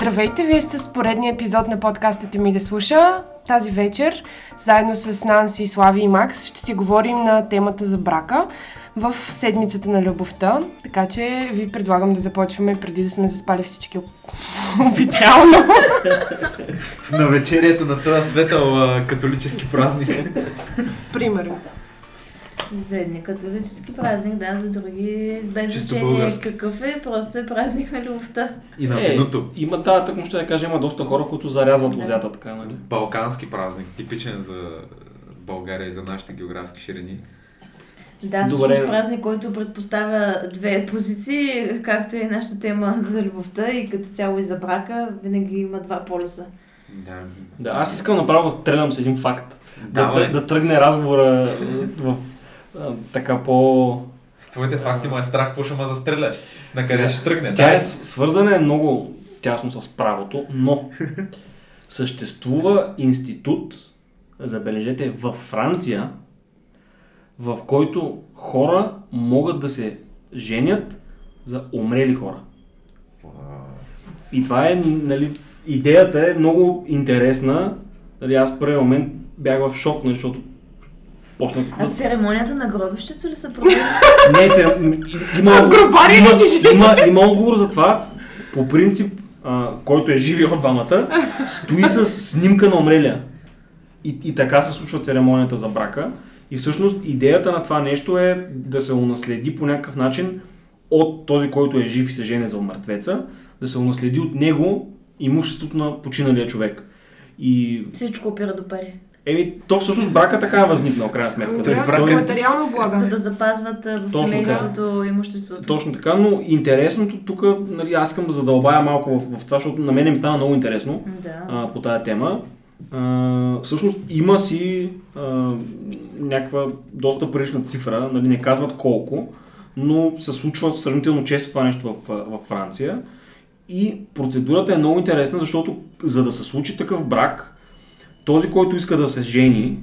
Здравейте, вие сте с поредния епизод на подкастата ми да слуша. Тази вечер, заедно с Нанси, Слави и Макс, ще си говорим на темата за брака в седмицата на любовта. Така че ви предлагам да започваме преди да сме заспали всички официално. В навечерието на този светъл католически празник. Примерно. За едни католически празник, да, за други без Чисто значение български. какъв е, просто е празник на любовта. И на Е, виното. Има, да, так ще да кажа, има доста хора, които зарязват Да. лозята, така, нали? Балкански празник, типичен за България и за нашите географски ширини. Да, Добре. всъщност празник, който предпоставя две позиции, както и нашата тема за любовта и като цяло и за брака, винаги има два полюса. Да. Да, аз искам направо да стрелям с един факт. Да, да, да тръгне разговора е, в а, така по... С твоите факти ме е страх, какво ще ме застреляш. На къде Сега, ще тръгне? Тя е свързана е много тясно с правото, но съществува институт, забележете, във Франция, в който хора могат да се женят за умрели хора. И това е, нали, идеята е много интересна. Нали, аз в първия момент бях в шок, нали, защото почнах... А церемонията на гробището ли са провели? Не, цер... м- има, има, има, има отговор за това. По принцип, а, който е живи от двамата, стои с снимка на умрелия. И, и така се случва церемонията за брака. И всъщност идеята на това нещо е да се унаследи по някакъв начин от този, който е жив и се жене за умъртвеца, да се унаследи от него имуществото на починалия човек. И Всичко опира до пари. Еми, то всъщност брака така е възникнал, крайна сметка. Да, брак е- материално облага. За да запазват в Точно семейството имуществото. Точно така, но интересното тук, нали, аз искам да задълбая малко в, в това, защото на мен ми стана много интересно Да. а, по тази тема. А, всъщност има си а, някаква доста парична цифра, нали, не казват колко, но се случва сравнително често това нещо в, в Франция. И процедурата е много интересна, защото за да се случи такъв брак, този, който иска да се жени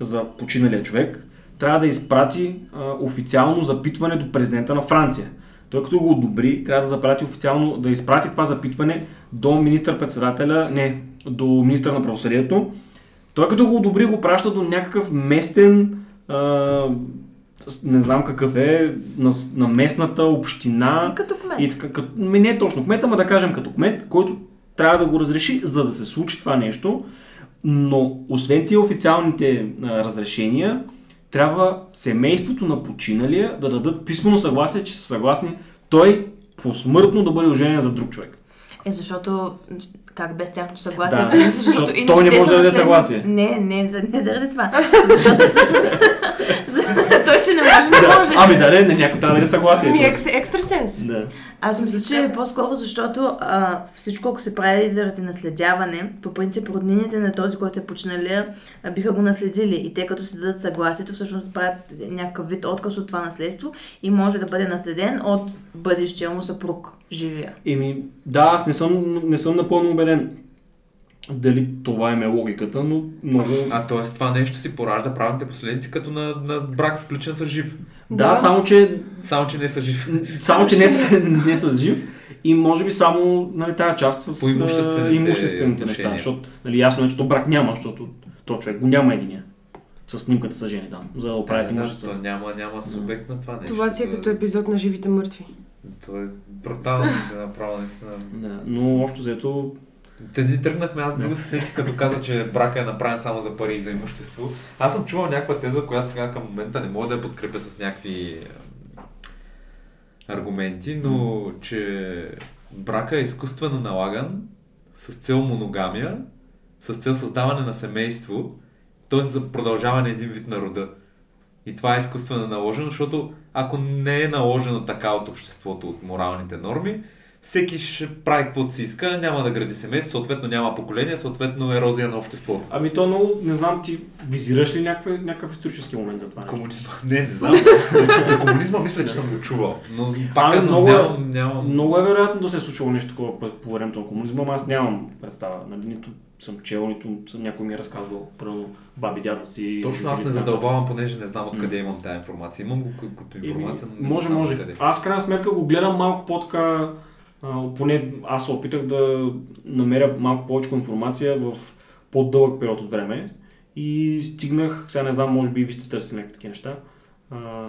за починалия човек, трябва да изпрати а, официално запитване до президента на Франция. Той като го одобри, трябва да запрати официално, да изпрати това запитване до министър-председателя, не, до министър на правосъдието. Той като го одобри, го праща до някакъв местен, а, не знам какъв е, на, на местната община. И като кмет. И така, като, не е точно кмет, ама да кажем като кмет, който трябва да го разреши, за да се случи това нещо. Но освен тия официалните а, разрешения, трябва семейството на починалия да дадат писмено съгласие, че са съгласни той посмъртно да бъде оженен за друг човек. Е, защото как без тяхното съгласие? Да, Защото, защото иначе той не може да даде съгласие. Не, не, за, не заради това. Защото всъщност за- той, че не може, не Да. може. Ами да, не, не, някой трябва да даде съгласие. Ми екс, екстрасенс. Да. Аз мисля, че е по-скоро, защото а, всичко, ако се прави заради наследяване, по принцип роднините на този, който е починалия, биха го наследили. И те като си дадат съгласието, всъщност правят някакъв вид отказ от това наследство и може да бъде наследен от бъдещия му съпруг, живия. Еми, да, аз не съм, не съм напълно убеден дали това им е логиката, но много... А т.е. това нещо си поражда правните последици като на, на брак сключен с жив. Да, Да. само че Само, че не са жив. Само, че не, са- не са жив и може би само нали, тази част с По имуществените имуществените неща. Защото нали, ясно е, че то брак няма, защото то човек го няма единия. С снимката са жени там, за да оправят Да, да, имущество. то няма, няма субект на това нещо. Това си е То- като епизод на живите мъртви. То е брутално, се направо наистина. Да, но общо взето, Те ни тръгнахме, аз друго се сетих, като каза, че брака е направен само за пари и за имущество. Аз съм чувал някаква теза, която сега към момента не мога да я подкрепя с някакви аргументи, но че брака е изкуствено налаган с цел моногамия, с цел създаване на семейство, т.е. за продължаване един вид на рода. И това е изкуствено наложено, защото ако не е наложено така от обществото, от моралните норми, всеки ще прави каквото си иска, няма да гради семейство, съответно няма поколение, съответно ерозия на обществото. ами то много, не знам, ти визираш ли някакъв, някакъв исторически момент за това нещо? Комунизма. Не, не знам. за, за комунизма мисля, че съм го чувал. Но пак Ами, много е- нямам, нямам... Много е вероятно да се е случило нещо такова по, времето на комунизма, но аз нямам представа. Нали, нито съм чел, нито съм, някой ми е разказвал, примерно баби, дядовци. Точно аз не задълбавам, понеже не знам откъде имам тази информация. Имам го ка- като информация, но не може, може. откъде. Аз в крайна сметка го гледам малко по-така А, поне аз се опитах да намеря малко повече информация в по-дълъг период от време и стигнах, сега не знам, може би и ви сте търсили някакви такива неща, а,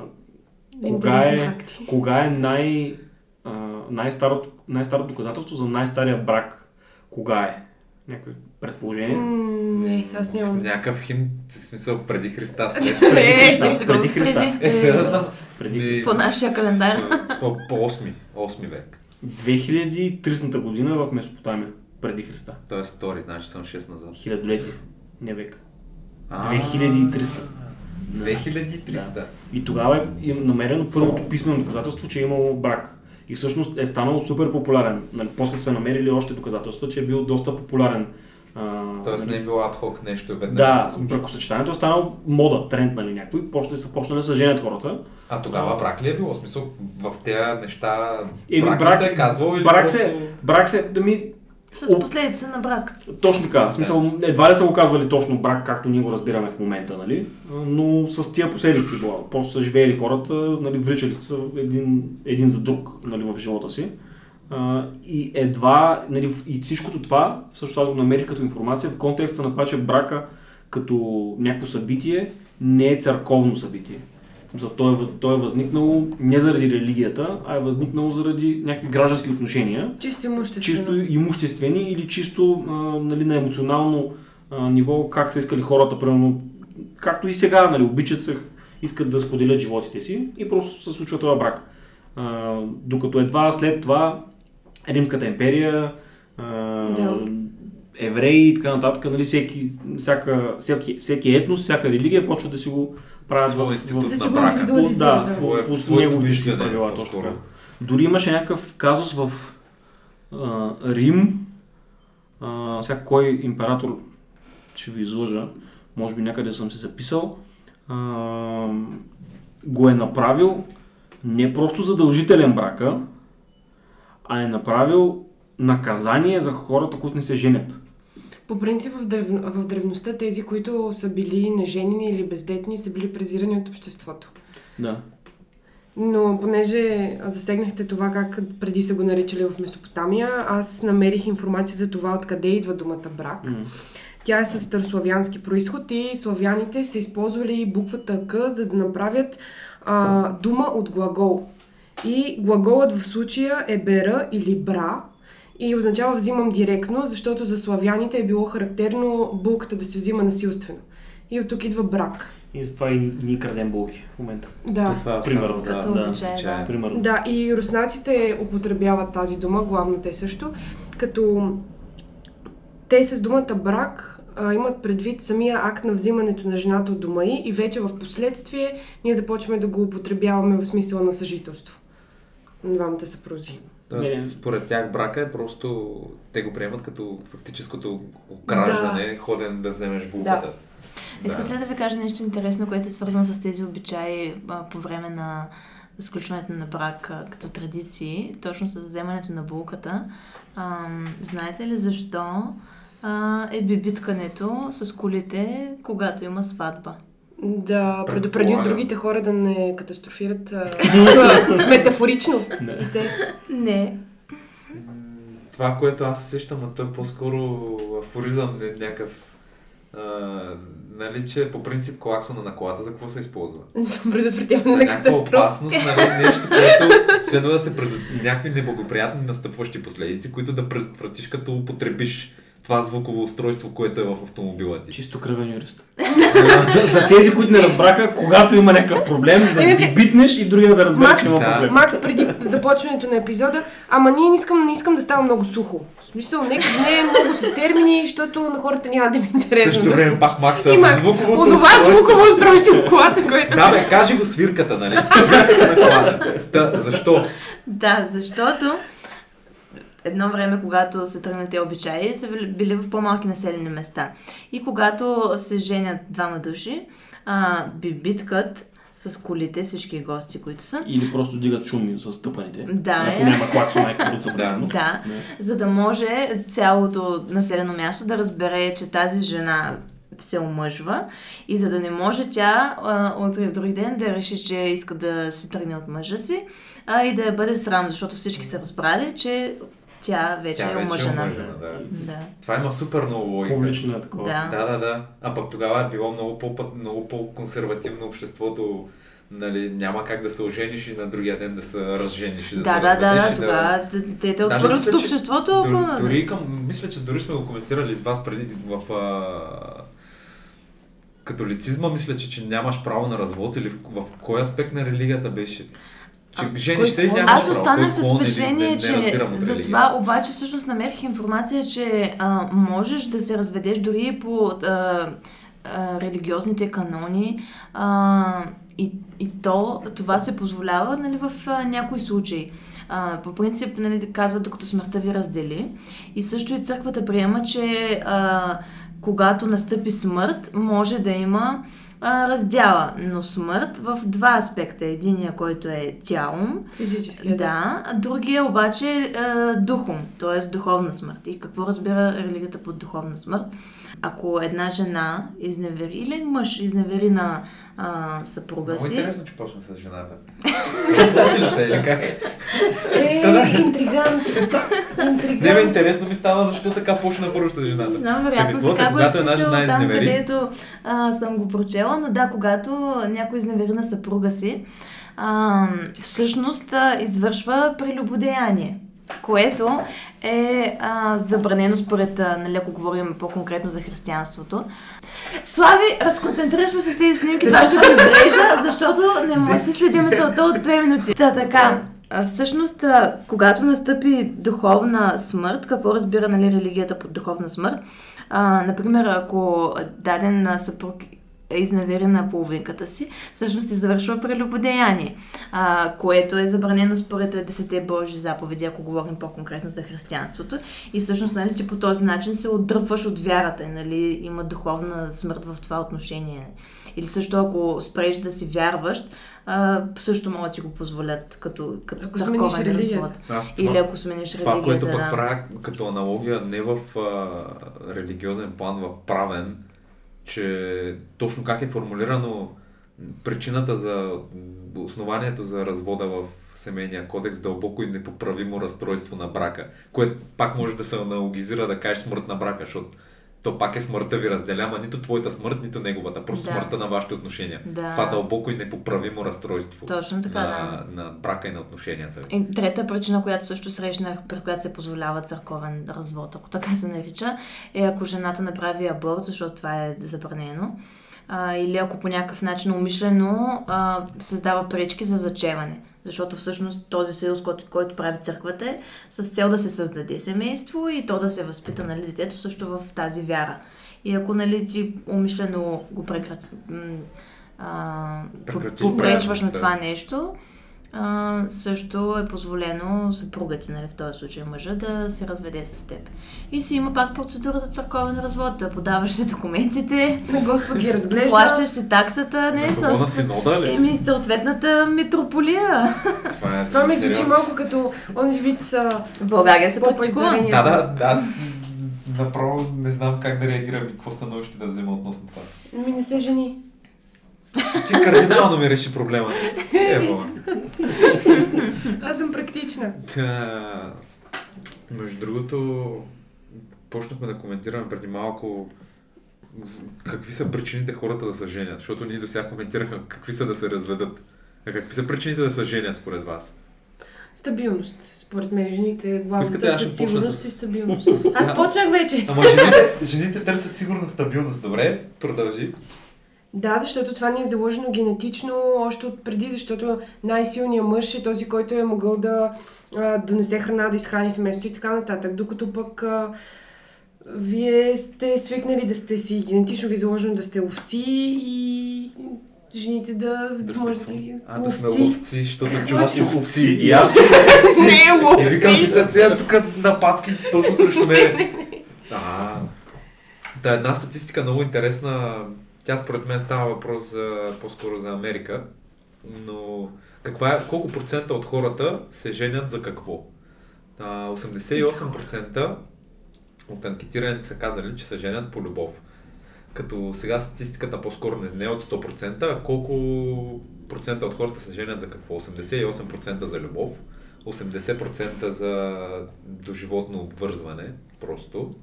кога е, кога е най, а, най-старото, най-старото доказателство за най-стария брак? Кога е? Някое предположение? М, Не, аз нямам. Някакъв хинт, в смисъл преди Христа, след. Преди Христа. Преди Христа. преди. Христа. По нашия календар. По, по 8, 8 век. 2300 година в Месопотамия. Преди Христа. Тоест втори, значи съм 6 назад. Хилядолетие. Не век. А, 2300. 2300. И тогава е им намерено първото писмено доказателство, че е имало брак. И всъщност е станал супер популярен. Нали, после са намерили още доказателства, че е бил доста популярен. А, Тоест не нали, е било адхок нещо и веднага Да, се случи. бракосъчетанието е станал мода, тренд, нали, някой. После са почнали да се женят хората. А тогава брак ли е било? В смисъл, в тези неща Еми, брак, брак- се е казвал или брак просто... се- Брак се, да ми, С последица на брак. Точно така. В смисъл, едва ли са го казвали точно брак, както ние го разбираме в момента, нали? Но с тия последици била. Просто са живеели хората, нали, вричали са един, един за друг нали, в живота си. А, и едва, нали, и всичкото това, всъщност аз го намерих като информация в контекста на това, че брака като някакво събитие не е църковно събитие. За той, е, той е възникнало не заради религията, а е възникнало заради някакви граждански отношения Чисто имуществено. чисто имуществени или чисто а, нали, на емоционално а, ниво, как са искали хората, примерно, както и сега, нали, обичат се, искат да споделят животите си и просто се случва това брак. А, докато едва след това Римската империя, а, Да. евреи и така нататък, нали, всеки, всяка, всеки, всеки етнос, всяка религия почва да си го правят Своя в, в, Да се го брака. по, индивидуализира. да, Свое- по, по неговите си правила, точно. Дори имаше някакъв казус в а, Рим. А, сега кой император ще ви излъжа, може би някъде съм се записал, а, го е направил не просто задължителен брака, а е направил наказание за хората, които не се женят. По принцип в, древ... в древността тези, които са били неженени или бездетни, са били презирани от обществото. Да. Но понеже засегнахте това как преди са го наричали в Месопотамия, аз намерих информация за това откъде идва думата брак. М. Тя е с старославянски происход и славяните са използвали буквата К, за да направят а, дума от глагол. И глаголът в случая е бера или бра и означава взимам директно, защото за славяните е било характерно булката да се взима насилствено. И от тук идва брак. И затова и ние крадем булки в момента. Да. Това е Примерно, останало, Като да, обичай, да. Примерно. Да, и руснаците употребяват тази дума, главно те също, като те с думата брак а, имат предвид самия акт на взимането на жената от дома й и вече в последствие ние започваме да го употребяваме в смисъла на съжителство. Двамата съпрузи. Тоест, Не. според тях брака е просто, те го приемат като фактическото окраждане, ходен да вземеш булката. Искате ли да ви кажа нещо интересно, което е свързано с тези обичаи а, по време на сключването на брак а, като традиции, точно с вземането на булката? Ам, знаете ли защо а, е бибиткането с колите, когато има сватба? Да предупреди от другите хора да не катастрофират а, метафорично. Да. И те. Не. Това, което аз сещам, а той е по-скоро афоризъм, не някакъв а, нали, че по принцип колаксона на колата за какво се използва? предотвратяване За на някаква катастрофа. опасност, нали, нещо, което следва да се пред... някакви неблагоприятни настъпващи последици, които да предотвратиш като употребиш това звуково устройство, което е в автомобила ти. Чисто кръвен юрист. за, за тези, които не разбраха, когато има някакъв проблем, да ги битнеш и другия да разбере, Макс, че има да. проблем. Макс преди започването на епизода, ама ние не искам, не искам да става много сухо. В смисъл, нека да не е много с термини, защото на хората няма да им е интересно. същото да време пак Макса, И Макс, звуковото онова устройство. звуково устройство в колата, което... Да, бе, кажи го свирката, нали? Свирката на колата. Та, защо? Да, защото едно време, когато се тръгнат тези обичаи, са били- в по-малки населени места. И когато се женят двама души, а, бибиткат с колите, всички гости, които са, Или просто дигат шуми с тъпаните. Да, Ако е. няма клаксон, буца, Да. Да, за да може цялото населено място да разбере, че тази жена се омъжва и за да не може тя а, утре в други ден да реши, че иска да се тръгне от мъжа си а, и да я бъде срам, защото всички са разбрали, че тя вече Тя е вече е омъжена. омъжена, да. Да. Това има супер много логика. Публично е такова. Да. Да, да, да. А пък тогава е било много, по много по-консервативно обществото. Нали, няма как да се ожениш и на другия ден да се разжениш и да, Да, се да, да, да, тогава те те мисля, от че обществото. Дори, ако- дори към, мисля, че дори сме го коментирали с вас преди в а, католицизма, мисля, че, че нямаш право на развод или в, в кой аспект на религията беше? Че А, жениш се и нямаш Аз останах с впечатление, че за това обаче всъщност намерих информация, че а, можеш да се разведеш дори по а, а, религиозните канони а, и, и то, това се позволява нали, в а, някои случаи. А, по принцип, нали, казват, докато смъртта ви раздели. И също и църквата приема, че а, когато настъпи смърт, може да има а, раздяла, но смърт в два аспекта. Единия, който е тялом, Физически. да, а другия обаче е духом, т.е. духовна смърт. И какво разбира религията под духовна смърт? Ако една жена изневери или мъж изневери на а, съпруга Много си, интересно, че почна с жената. Разпълни ли се или как? Е, интригант. Интригант. Не бе, интересно ми става защо така почна първо с Не жената. знам, Та вероятно така та, го е пишел жена там, изневери? където а, съм го прочела, но да, когато някой изневери на съпруга си, а, всъщност а, извършва прелюбодеяние, което е а, забранено според, а, нали, ако говорим по-конкретно за християнството. Слави, разконцентрираш ме с тези снимки, това ще го изрежа, защото не може да си следя мисълта от две минути. Та, така, всъщност, когато настъпи духовна смърт, какво разбира нали, религията под духовна смърт? А, например, ако даден съпруг изневери на половинката си, всъщност извършва прелюбодеяние, а, което е забранено според десете Божи заповеди, ако говорим по-конкретно за християнството. И всъщност, нали, че по този начин се отдръпваш от вярата, нали, има духовна смърт в това отношение. Или също ако спреш да си вярваш, а, също могат да ти го позволят като, като Ако църковен развод. Аз Или това, ако смениш това, религията, което пък да. правя като аналогия, не в а, религиозен план, в правен, че точно как е формулирано причината за основанието за развода в семейния кодекс дълбоко и непоправимо разстройство на брака, което пак може да се аналогизира да кажеш смърт на брака, защото то пак е смъртта ви разделя, ама нито твоята смърт, нито неговата, просто Да. смъртта на вашите отношения. Да. Това дълбоко и непоправимо разстройство Точно така, на, на брака и на отношенията ви. И трета причина, която също срещнах, при която се позволява църковен развод, ако така се нарича, е ако жената направи аборт, защото това е забранено. А, или ако по някакъв начин умишлено а, създава пречки за зачеване. Защото всъщност този съюз, който, който прави църквата е с цел да се създаде семейство и то да се възпита нали, детето също в тази вяра. И ако нали, ти умишлено го прекрати, а, попречваш на това нещо, а, също е позволено съпругът ти, нали, в този случай мъжа, да се разведе с теб. И си има пак процедура за църковен развод. Да подаваш си документите, Господ ги разглежда. плащаш си таксата, не, на с... синода ли? Еми, съответната митрополия. Това, е Това ми звучи малко като онзи вид с... В България се практикува. Да, да, аз направо не знам как да реагирам и какво становище да взема относно това. Ми не се жени. Ти кардинално ми реши проблема. Ево. Аз съм практична. Та, между другото, почнахме да коментираме преди малко какви са причините хората да се женят, защото ние до сега коментирахме какви са да се разведат. А какви са причините да се женят според вас? Стабилност. Според мен жените главно Искате, търсят сигурност с- и стабилност. Аз почнах вече. Ама жените, жените търсят сигурно стабилност. Добре, продължи. Да, защото това ни е заложено генетично още от преди, защото най-силният мъж е този, който е могъл да а, донесе храна, да изхрани семейство и така нататък. Докато пък а, вие сте свикнали да сте си генетично ви е заложено да сте овци и жените да, Да да може да ги а, да сме ловци, защото чуваш Значи овци. И аз чувам овци. Не е И викам, ми са тези тук нападки точно срещу мен. Да, една статистика много интересна. Тя според мен става въпрос за, по-скоро за Америка. Но каква е, колко процента от хората се женят за какво? А, 88% от анкетираните са казали, че се женят по любов. като сега статистиката по-скоро не е от 100%, а колко процента от хората се женят за какво? 88% за любов, 80% за доживотно обвързване, просто.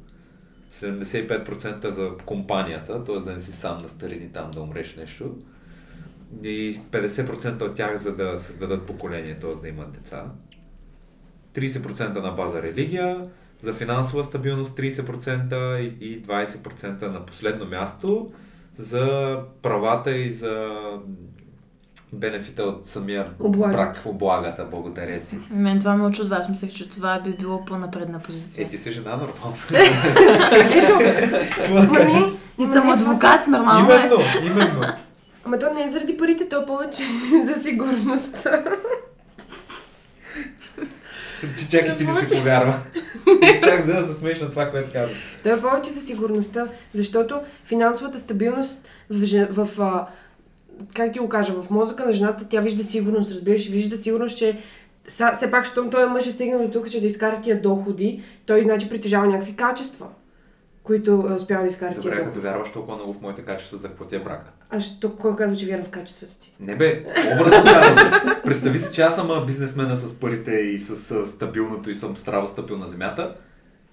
75% за компанията, т.е. да не си сам на старини там да умреш нещо. И 50% от тях за да създадат поколение, т.е. да имат деца. 30% на база религия, за финансова стабилност 30% и и 20% на последно място за правата и за бенефита от самия Облагата. брак, облагата, благодаря ти. Мен това ме очудва. Аз мислех, че това би било по-напредна Е, позиция. ти си жена нормално. Ето, не, И съм не, адвокат, нормално е. именно, именно. Ама то не е заради парите, то е повече за сигурност. Ти чакай ти да си повярва. Чак за да се смееш на това, което казвам. То е повече за сигурността, защото финансовата стабилност в, в а, как ти го кажа, в мозъка на жената тя вижда сигурност, разбираш, вижда сигурност, че са, все пак, щом той мъж е стигнал до тук, че да изкара тия доходи, той значи притежава някакви качества, които е успява да изкара тия Добре, като доходи. вярваш толкова много в моите качества, за какво ти е брака? А що, кой казва, че вярва в качеството ти? Не бе, образно казвам. Представи си, че аз съм бизнесмена с парите и с а, стабилното и съм здраво стъпил на земята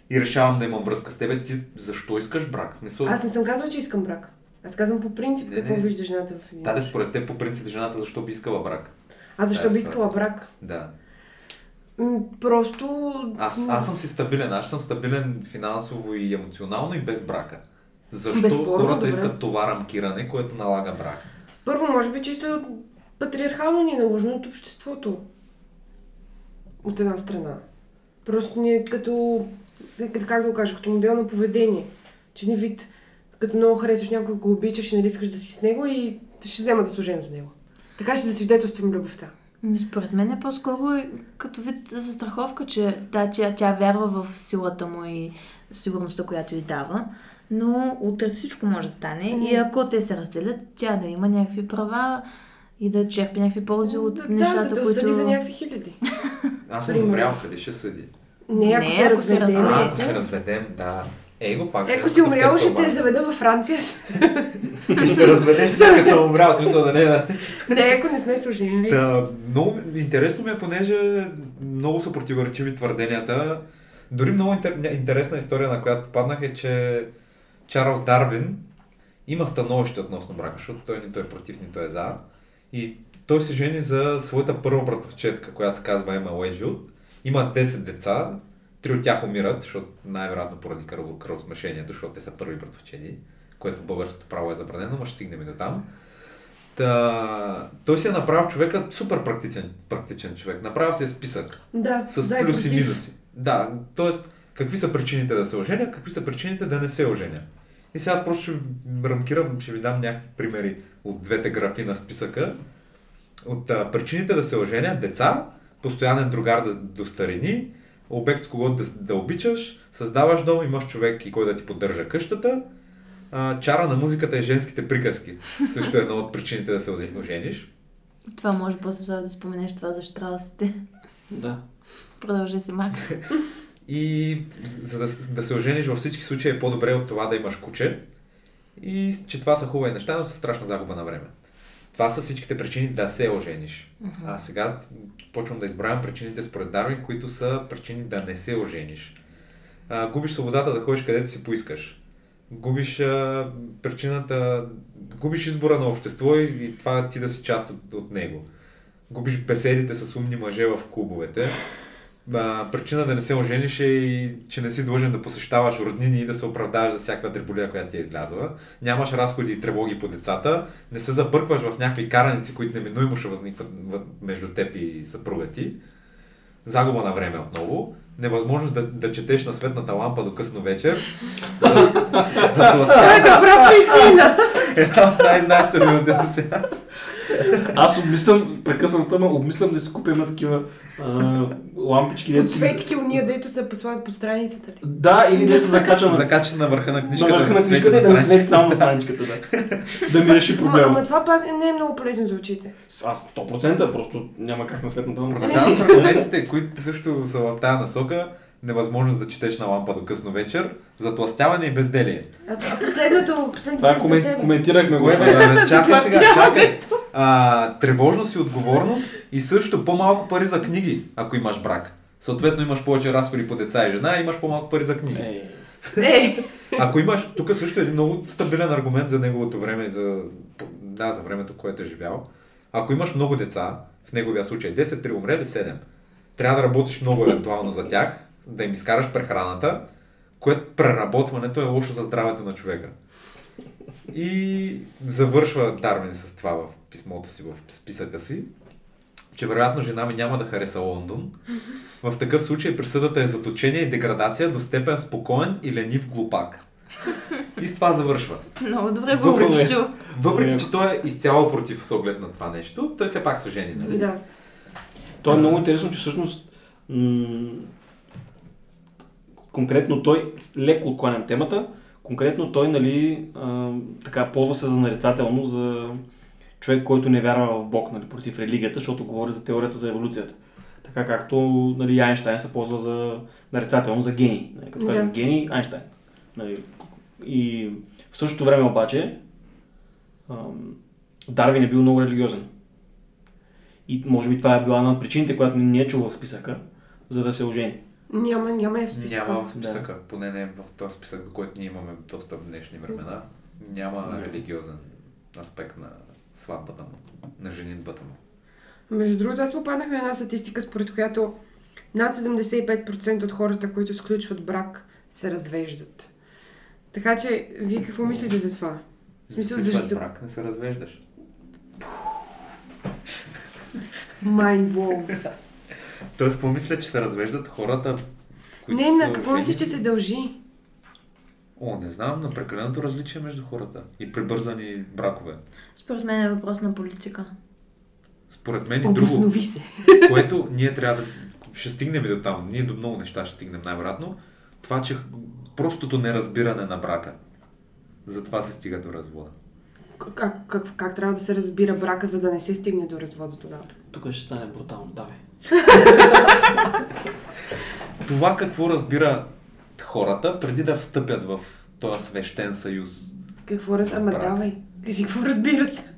и решавам да имам връзка с тебе. Ти защо искаш брак? Смисъл, Аз не съм казала, че искам брак. Аз казвам по принцип Не, какво не. вижда жената в един. Даде според те по принцип жената защо би искала брак? А защо Тази би искала брак? Да. Просто... Аз, аз съм си стабилен, аз съм стабилен финансово и емоционално и без брака. Защо Безспорно, хората добре. искат това рамкиране, което налага брак? Първо, може би чисто патриархално ни е наложено от обществото. От една страна. Просто ни е като, как да го кажа, като модел на поведение. Че ни вид, като много харесваш някой, го обичаш и нали искаш да си с него и ще взема да служен за него. Така ще засвидетелствам любовта. Ми, Според мен е по-скоро като вид застраховка, че да, тя, тя вярва в силата му и сигурността, която й дава, но утре всичко може да стане Мгм. и ако те се разделят, тя да има някакви права и да черпи някакви ползи от да, нещата, да, да които... осъди за някакви хиляди. Аз съм умрял, къде ще съди? Не, ако Не, се ако се разведем. разведете. А, ако се разведем, да. Ей го пак. Ако ще си е умрял, ще те заведа във Франция. Ще се разведеш след като съм умрял, смисъл да не е. не, ако не сме служили. Та, много интересно ми е, понеже много са противоречиви твърденията. Дори много интер... интересна история, на която попаднах е, че Чарлз Дарвин има становище относно брака, защото той нито е против, нито е за. И той се жени за своята първа братовчетка, която се казва Ема Уеджуд. Има 10 деца, три от тях умират, защото най-вероятно поради кръв, кръвосмешението, защото те са първи братовчеди, което българското право е забранено, но ще стигнем и до там. Та, той си е направил човека супер практичен, практичен човек. Направил си е списък Да, с да, и плюси и минуси. Да, т.е. какви са причините да се оженя, какви са причините да не се оженя. И сега просто ще рамкирам, ще ви дам някакви примери от двете графи на списъка. От а, причините да се оженя, деца, постоянен другар да, до старини, обект с когото да, да обичаш, създаваш дом, имаш човек и кой да ти поддържа къщата, а, чара на музиката и женските приказки. Също е една от причините да се ожениш. Това може после да споменеш това за штраусите. Да. Продължи си, Макс. И за да, да се ожениш във всички случаи е по-добре от това да имаш куче. И че това са хубави неща, но са страшна загуба на време. Това са всичките причини да се ожениш. А сега почвам да избравям причините според Дарвин, които са причини да не се ожениш. А, губиш свободата да ходиш където си поискаш. Губиш а, причината, губиш избора на общество и, и това ти да си част от, от него. Губиш беседите с умни мъже в клубовете. А, причина да не се ожениш е и, че не си длъжен да посещаваш роднини и да се оправдаваш за всяка дреболия, която ти е излязла. Нямаш разходи и тревоги по децата. Не се забъркваш в някакви караници, които неминуемо ще възникват между теб и съпруга ти. Загуба на време отново. Невъзможност да, да четеш на светната лампа до късно вечер. Това е добра причина. Една от най- най-стабилните до сега. Аз обмислям, прекъсвам тема, обмислям да си купя една такива а, лампички, дето си... Цветки уния, дето се послагат под страницата ли? Да, или дето се закача на, Закача на върха на на книжката. върха на книжката и да ми свети само на страничката, да. Да ми реши Ама, проблема. ама това пак не е много полезно за очите. Аз 100% просто няма как на светната. Продължавам с аргументите, които също са в тази насока. Невъзможност да четеш на лампа до късно вечер, затластяване и безделие. А, последното, последните Това комен... коментирахме го. Кое. Бе, Чакай сега, чакай. А, тревожност и отговорност и също по-малко пари за книги, ако имаш брак. Съответно имаш повече разходи по деца и жена, имаш по-малко пари за книги. Е, Е, Ако имаш, тук също е един много стабилен аргумент за неговото време, за, да, за времето, което е живял. Ако имаш много деца, в неговия случай 10, 3 умрели, 7. Трябва да работиш много евентуално за тях, да им изкараш прехраната, което преработването е лошо за здравето на човека. И завършва Дарвин с това в писмото си, в списъка си, че вероятно жена ми няма да хареса Лондон. В такъв случай присъдата е заточение и деградация до степен спокоен и ленив глупак. И с това завършва. Много добре го Въпреки-. Въпреки, че той е изцяло против с оглед на това нещо, той все пак се жени, нали? да. То е много интересно, че всъщност м- конкретно той, леко отклоням темата, конкретно той, нали, а, така, ползва се за нарицателно за човек, който не вярва в Бог, нали, против религията, защото говори за теорията за еволюцията. Така както нали, Айнштайн се ползва за нарицателно за гений. Нали, като Да. кажем гений, Айнштайн. Нали, и в същото време обаче ам, Дарвин е бил много религиозен. И може би това е била една от причините, която не е чул в списъка, за да се ожени. Няма, няма е в списъка. Няма в списъка, поне не в този списък, до който ние имаме доста в днешни времена. Няма Да. религиозен аспект на сватбата му, на женитбата му. Между другото, аз попаднах на една статистика, според която над 75% от хората, които сключват брак, се развеждат. Така че, вие какво мислите за това? В смисъл, защо- брак, не се развеждаш. Mind blow. Тоест, какво мисля, че се развеждат хората, които Не, на какво мислиш, че се дължи? О, не знам, на прекаленото различие между хората и прибързани бракове. Според мен е въпрос на политика. Според мен и друго, Обоснови се. което ние трябва да... Ще стигнем и до там. Ние до много неща ще стигнем най-вероятно. Това, че простото неразбиране на брака. Затова се стига до развода. Как, как, как трябва да се разбира брака, за да не се стигне до развода тогава? Тук ще стане брутално, давай. Това какво разбира хората преди да встъпят в този свещен съюз. Какво раз... Ама давай, кажи какво разбират.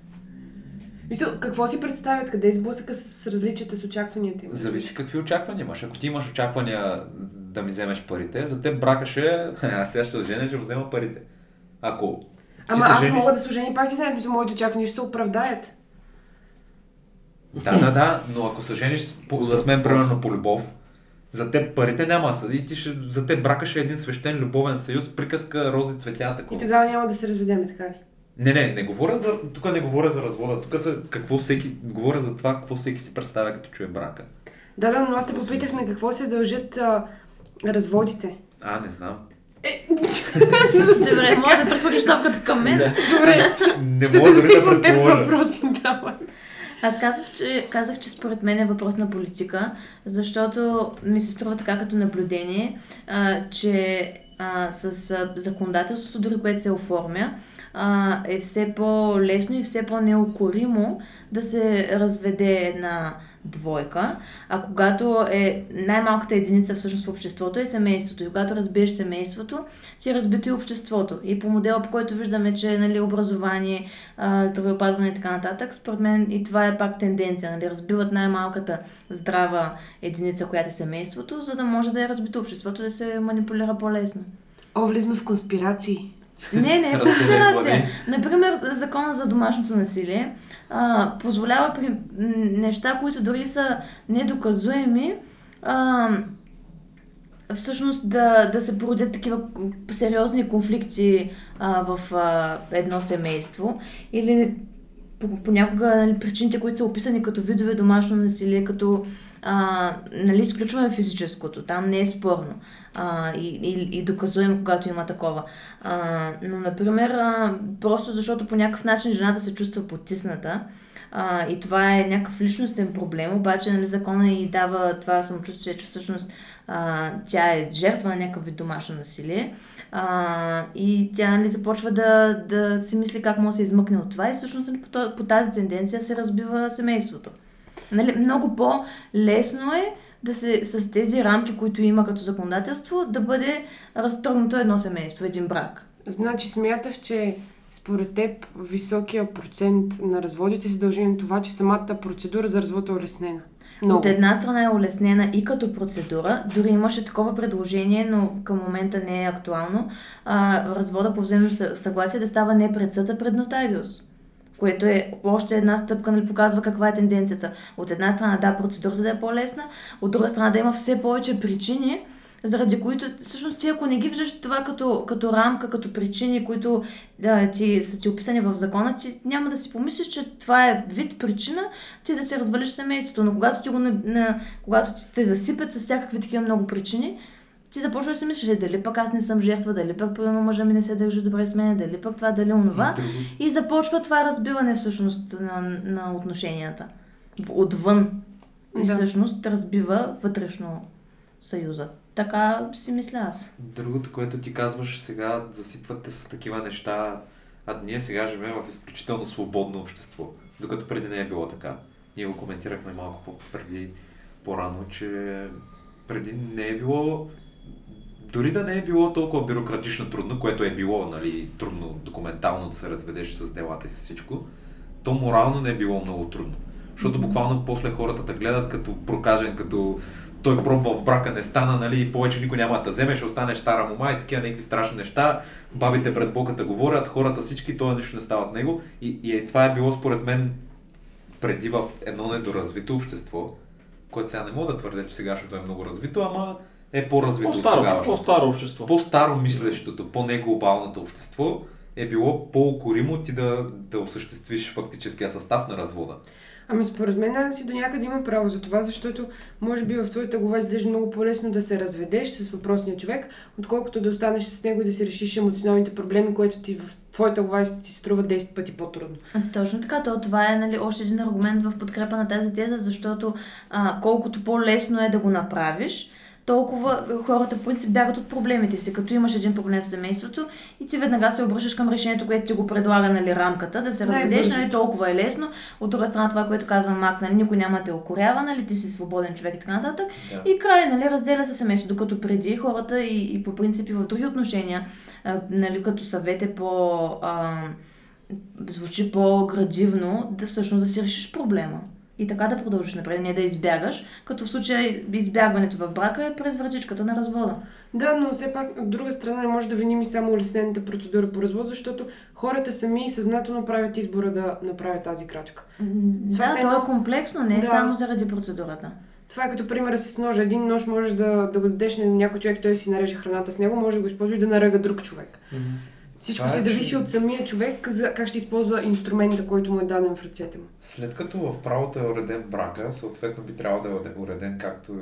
Мисъл, какво си представят? Къде е сблъсъка с, с различията с очакванията им? Зависи какви очаквания имаш. Ако ти имаш очаквания да ми вземеш парите, за теб брака ще е, аз сега ще женя, ще взема парите. Ако Ама аз жениш- мога да се ожени пак ти знаеш, моите очаквания ще се оправдаят. Да, да, да, но ако се жениш по, с мен, примерно по любов, за теб парите няма да са. И ти ще, за теб брака ще е един свещен любовен съюз, приказка, рози, цветя, И такова. тогава няма да се разведеме, така ли? Не, не, не говоря за, тук не говоря за развода, тук са какво всеки, говоря за това, какво всеки си представя като чуе брака. Да, да, но аз те Какво попитах смисъл? на какво се дължат а, разводите. А, не знам. Добре, мога да прехвърлиш топката към мен. Добре, Не ще мога те дори засипвам да теб с въпроси. Давай. Аз казах че, казах, че според мен е въпрос на политика, защото ми се струва така като наблюдение, а, че а, с а, законодателството, дори което се оформя, а, е все по-лесно и все по-неукоримо да се разведе една двойка, а когато е най-малката единица всъщност в обществото е семейството. И когато разбиеш семейството, ти е разбито и обществото. И по модела, по който виждаме, че нали, образование, здравеопазване и така нататък, според мен и това е пак тенденция. Нали, разбиват най-малката здрава единица, която е семейството, за да може да е разбито обществото, да се манипулира по-лесно. О, влизаме в конспирации. Не, не е глави. Например, закона за домашното насилие а, позволява при неща, които дори са недоказуеми, а, всъщност да, да се породят такива сериозни конфликти а, в а, едно семейство или по- понякога нали, причините, които са описани като видове домашно насилие, като а, нали, изключваме физическото, там не е спорно а, и, и, и доказуем, когато има такова. А, но, например, а, просто защото по някакъв начин жената се чувства потисната а, и това е някакъв личностен проблем, обаче нали, закона и дава това самочувствие, че всъщност а, тя е жертва на някакъв вид домашно насилие. А, и тя нали, започва да, да си мисли как може да се измъкне от това и всъщност нали, по, тази тенденция се разбива семейството. Нали, много по-лесно е да се, с тези рамки, които има като законодателство, да бъде разтрогнато едно семейство, един брак. Значи смяташ, че според теб високия процент на разводите се дължи на това, че самата процедура за развод е улеснена. Много. От една страна е улеснена и като процедура, дори имаше такова предложение, но към момента не е актуално, а, развода по взаимно съ- съгласие да става не пред съд, а пред нотариус. Което е още една стъпка, нали, показва каква е тенденцията. От една страна, да, процедурата да е по-лесна, от друга страна да има все повече причини, заради които, всъщност ти ако не ги виждаш това като, като рамка, като причини, които да, ти са ти описани в закона, ти няма да си помислиш, че това е вид причина ти да се развалиш семейството. Но когато ти го на, когато ти те засипят с всякакви такива много причини, ти започваш да си мислиш, «Е, дали пък аз не съм жертва, дали пък примерно мъжа ми не се държи добре с мен, дали пък това, дали онова. И започва това разбиване всъщност на, на отношенията. Отвън. И Да. всъщност разбива вътрешно съюза. Така си мисля аз. Другото, което ти казваш сега, засипвате с такива неща, а ние сега живеем в изключително свободно общество, докато преди не е било така. Ние го коментирахме малко по-преди, по-рано, че преди не е било, дори да не е било толкова бюрократично трудно, което е било нали, трудно документално да се разведеш с делата и с всичко, то морално не е било много трудно. Защото буквално после хората те гледат като прокажен, като той пробва в брака, не стана, нали, и повече никой няма да вземе, ще останеш стара мома и такива някакви страшни неща. Бабите пред боката говорят, хората всички, това нищо не става от него. И, и е, това е било според мен преди в едно недоразвито общество, което сега не мога да твърдя, че сегашното е много развито, ама е по-развито. По-старо, тогавашното. по-старо общество. По-старо мислещото, по-неглобалното общество е било по-укоримо ти да, да осъществиш фактическия състав на развода. Ами според мен Анси до някъде има право за това, защото може би в твоята глава изглежда много по-лесно да се разведеш с въпросния човек, отколкото да останеш с него и да си решиш емоционалните проблеми, което ти в твоята глава ти се струва 10 пъти по-трудно. А, Точно така, то това е нали, още един аргумент в подкрепа на тази теза, защото а, колкото по-лесно е да го направиш, толкова хората, в принцип, бягат от проблемите си. Като имаш един проблем в семейството и ти веднага се обръщаш към решението, което ти го предлага, нали, рамката, да се разведеш, нали, толкова е лесно. От друга страна, това, което казва Макс, нали, никой няма да те окорява, нали, ти си свободен човек и така нататък. Да. И край, нали, разделя се семейството, докато преди хората и, и по принцип и в други отношения, а, нали, като съвет е по... А, звучи по-градивно, да всъщност да си решиш проблема. И така да продължиш напред, не да избягаш, като в случая избягването в брака е през вратичката на развода. Да, но все пак от друга страна не може да виним и само улеснената процедура по развод, защото хората сами съзнателно правят избора да направят тази крачка. Това Да, то едно- е комплексно, не е Да. само заради процедурата. Това е като примера с ножа. Един нож можеш да, да го дадеш на някой човек, той си нареже храната с него, може да го използва и да наръга друг човек. Всичко Това си е, зависи от самия човек, за как ще използва инструмента, който му е даден в ръцете му. След като в правото е уреден брака, съответно би трябвало да е уреден, както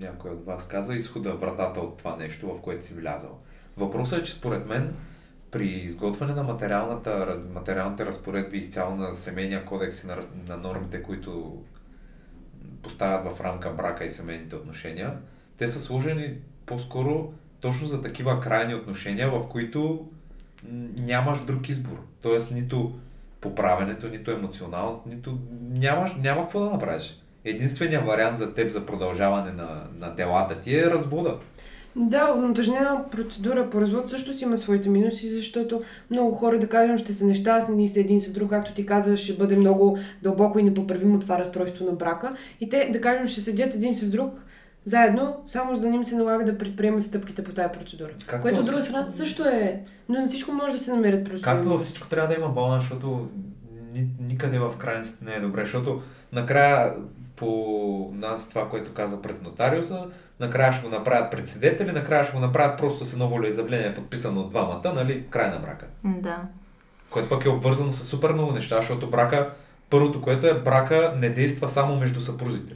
някой от вас каза, изхода, вратата от това нещо, в което си влязал. Въпросът е, че според мен при изготвяне на материалната, материалните разпоредби изцяло на семейния кодекс и на, на нормите, които поставят в рамка брака и семейните отношения, те са сложени по-скоро точно за такива крайни отношения, в които нямаш друг избор. Тоест нито поправенето, нито емоционално, нито нямаш, няма какво да направиш. Единственият вариант за теб за продължаване на, на делата ти е развода. Да, натъжнена процедура по развод също си има своите минуси, защото много хора, да кажем, ще са нещастни са един с друг, както ти казваш, ще бъде много дълбоко и непоправимо това разстройство на брака. И те, да кажем, ще седят един с друг заедно, само за да не им се налага да предприемат стъпките по тази процедура. Както Което от друга всичко- страна също е. Но на всичко може да се намерят просто. Както във всичко трябва да има баланс, защото ни, никъде в крайност не е добре, защото накрая по нас това, което каза пред нотариуса, накрая ще го направят пред свидетели, накрая ще го направят просто с едно волеизявление, подписано от двамата, нали, край на брака. Да. Което пък е обвързано с супер много неща, защото брака, първото, което е, брака не действа само между съпрузите.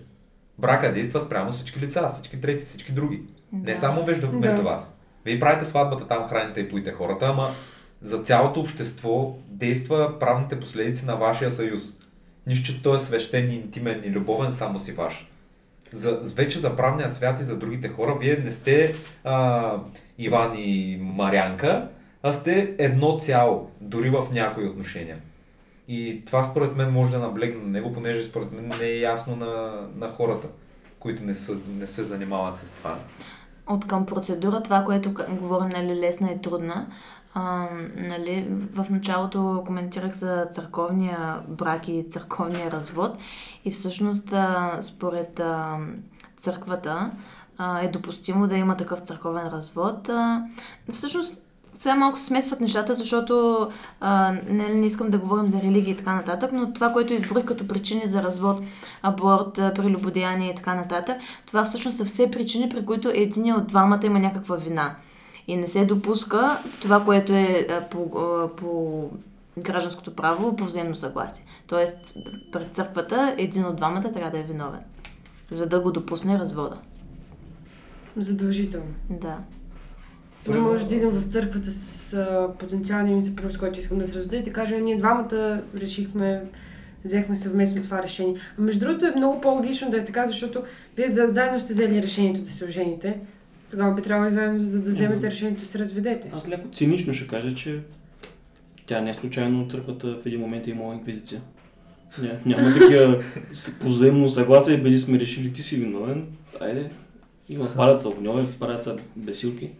Брака действа спрямо всички лица, всички трети, всички други. Не Да. само между, Да. между вас. Вие правите сватбата там, храните и поите хората, ама за цялото общество действа правните последици на вашия съюз. Нищо, че той е свещен, интимен и любовен, само си ваш. За, вече за правния свят и за другите хора, вие не сте а, Иван и Марянка, а сте едно цяло, дори в някои отношения. И това според мен може да наблегне на него, понеже според мен не е ясно на, на хората. които не, са, не се занимават с това. От към процедура, това, което говорим, нали, лесна и трудна. А, нали, в началото коментирах за църковния брак и църковния развод и всъщност а, според а, църквата а, е допустимо да има такъв църковен развод. А, всъщност сега малко се смесват нещата, защото а, не, не искам да говорим за религия и така нататък, но това, което изброих като причини за развод, аборт, прелюбодеяние и така нататък, това всъщност са все причини, при които един от двамата има някаква вина. И не се допуска това, което е а, по, а, по гражданското право, по взаимно съгласие. Тоест, пред църквата един от двамата трябва да е виновен, за да го допусне развода. Задължително. Да. Не може да идем в църквата с а, потенциалния ми съпруг, с който искам да се разведа и да кажа, ние двамата решихме, взехме съвместно това решение. А между другото е много по-логично да е така, защото вие за, заедно сте взели решението да се ожените. Тогава би трябвало и заедно да, да вземете решението да се разведете. Аз леко цинично ще кажа, че тя не е случайно църквата в един момент е имала инквизиция. Ня, няма такива с- по взаимно съгласие, били сме решили ти си виновен. Айде, има парят са огньове, са бесилки.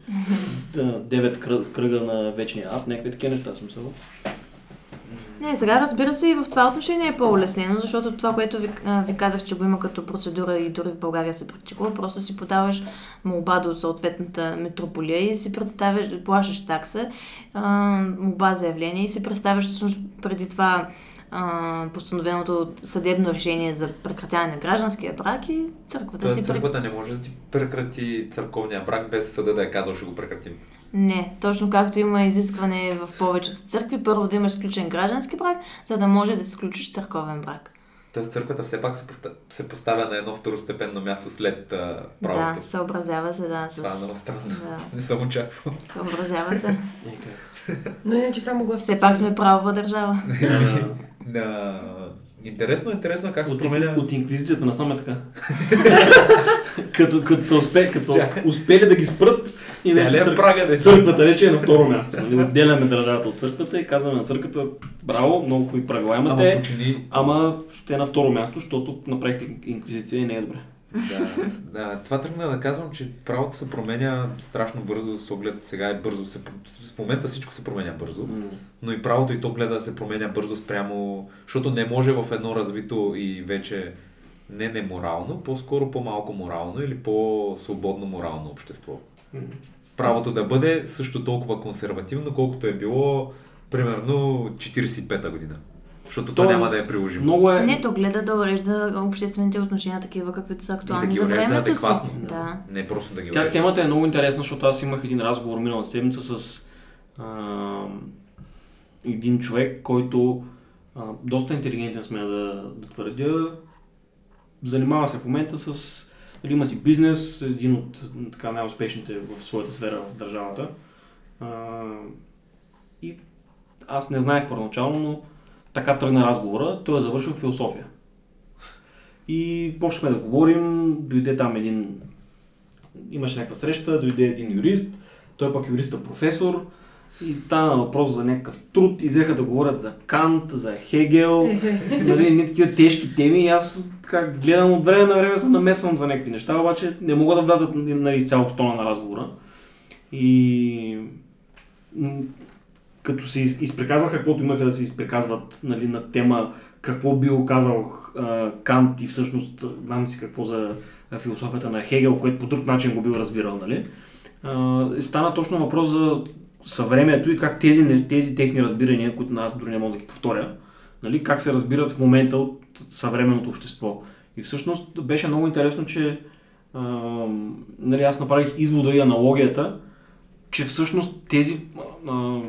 Девет кръ- кръга на вечния ад, някакви такива неща смисъл. Не, сега разбира се и в това отношение е по-улеснено, защото това, което ви, ви казах, че го има като процедура и дори в България се практикува, просто си подаваш молба до съответната метрополия и си представяш, плащаш такса, молба заявление и си представяш всъщност преди това а, постановеното съдебно решение за прекратяване на гражданския брак и църквата Тоест ти църквата не може да ти прекрати църковния брак без съда да е казал, ще го прекратим. Не, точно както има изискване в повечето църкви, първо да имаш сключен граждански брак, за да може да се сключиш църковен брак. Тоест църквата все пак се, поставя на едно второстепенно място след а, правото. Да, съобразява се, да, с... Това е много странно. Да, Не съм очаквал. съобразява се. Но иначе само глас. Все пак сме правова държава. Да. Интересно, интересно как се От, променя. от инквизицията насам е така. като, като са успе, като са успели да ги спрат и не е църк... прага, де. църквата вече е на второ място. Нали? Отделяме държавата от църквата и казваме на църквата, браво, много хубави правила Ама имате, почини. ама те е на второ място, защото направихте инквизиция и не е добре. Да, да, това тръгна да казвам, че правото се променя страшно бързо с оглед сега е бързо. Се, в момента всичко се променя бързо, но и правото и то гледа да се променя бързо спрямо, защото не може в едно развито и вече не неморално, по-скоро по-малко морално или по-свободно морално общество. Правото да бъде също толкова консервативно, колкото е било примерно 45-та година. Защото то, То няма да е приложимо. Много е... Не, то гледа да урежда обществените отношения такива, каквито са И да актуални ги за времето си. адекватно. Да. Не просто да ги Тя урежда. темата е много интересна, защото аз имах един разговор миналата седмица с а, един човек, който а, доста интелигентен сме да, да твърдя. Занимава се в момента с... Нали, има си бизнес, един от така най-успешните в своята сфера в държавата. А, и аз не знаех първоначално, но така тръгна разговора. Той е завършил философия. И почнахме да говорим, дойде там един имаше някаква среща, дойде един юрист, той пък юриста професор и стана въпрос за някакъв труд и взеха да говорят за Кант, за Хегел, нали, не такива тежки теми и аз така гледам от време на време се намесвам за някакви неща, обаче не мога да влязат нали, изцяло в тона на разговора. И като се из- изприказвах каквото имаха да се изприказват нали, на тема какво бил казал Кант и всъщност знам си какво за философията на Хегел, което по друг начин го бил разбирал, нали? Стана точно въпрос за съвремието и как тези, тези техни разбирания, които аз дори не мога да ги повторя, нали, как се разбират в момента от съвременното общество. И всъщност беше много интересно, че а, нали, аз направих извода и аналогията, че всъщност тези а,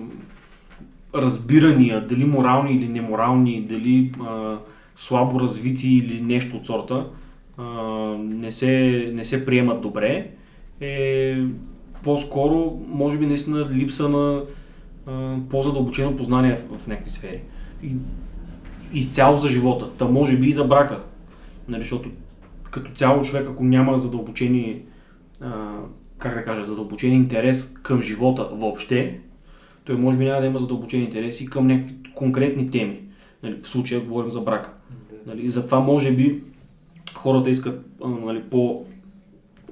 разбирания, дали морални или неморални, дали а, слабо развити или нещо от сорта, а, не, се, не се приемат добре, е по-скоро, може би наистина липса на а, по-задълбочено познание в, в някакви сфери. И, изцяло за живота, та може би и за брака. Нали, защото като цяло човек, ако няма задълбочени, а, как да кажа, задълбочен интерес към живота въобще, той може би няма да има задълбочен интерес и към някакви конкретни теми. Нали, в случая говорим за брака. Нали, затова може би хората искат нали, по,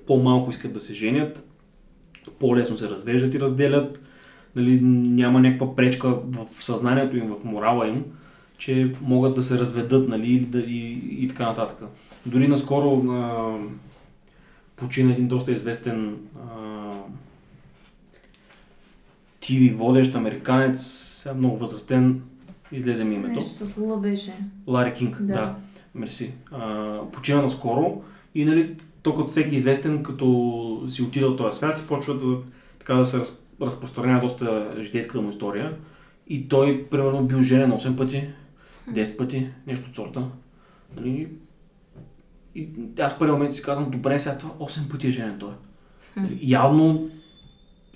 по-малко искат да се женят, по-лесно се развеждат и разделят, нали, няма някаква пречка в съзнанието им, в морала им, че могат да се разведат нали, и, да, и, и така нататък. Дори наскоро а, почина един доста известен а, ТВ водещ американец, сега много възрастен, излезе ми името. Нещо с Лула беше. Лари Кинг, да. Да. да. Мерси. А, почина наскоро и нали, то като всеки известен, като си отида от този свят и почва да, така да се раз, разпространява доста житейската му история. И той, примерно, бил женен 8 пъти, 10 пъти, нещо от сорта. Нали? И аз в първи момент си казвам, добре, сега това 8 пъти е женен той. Нали, Явно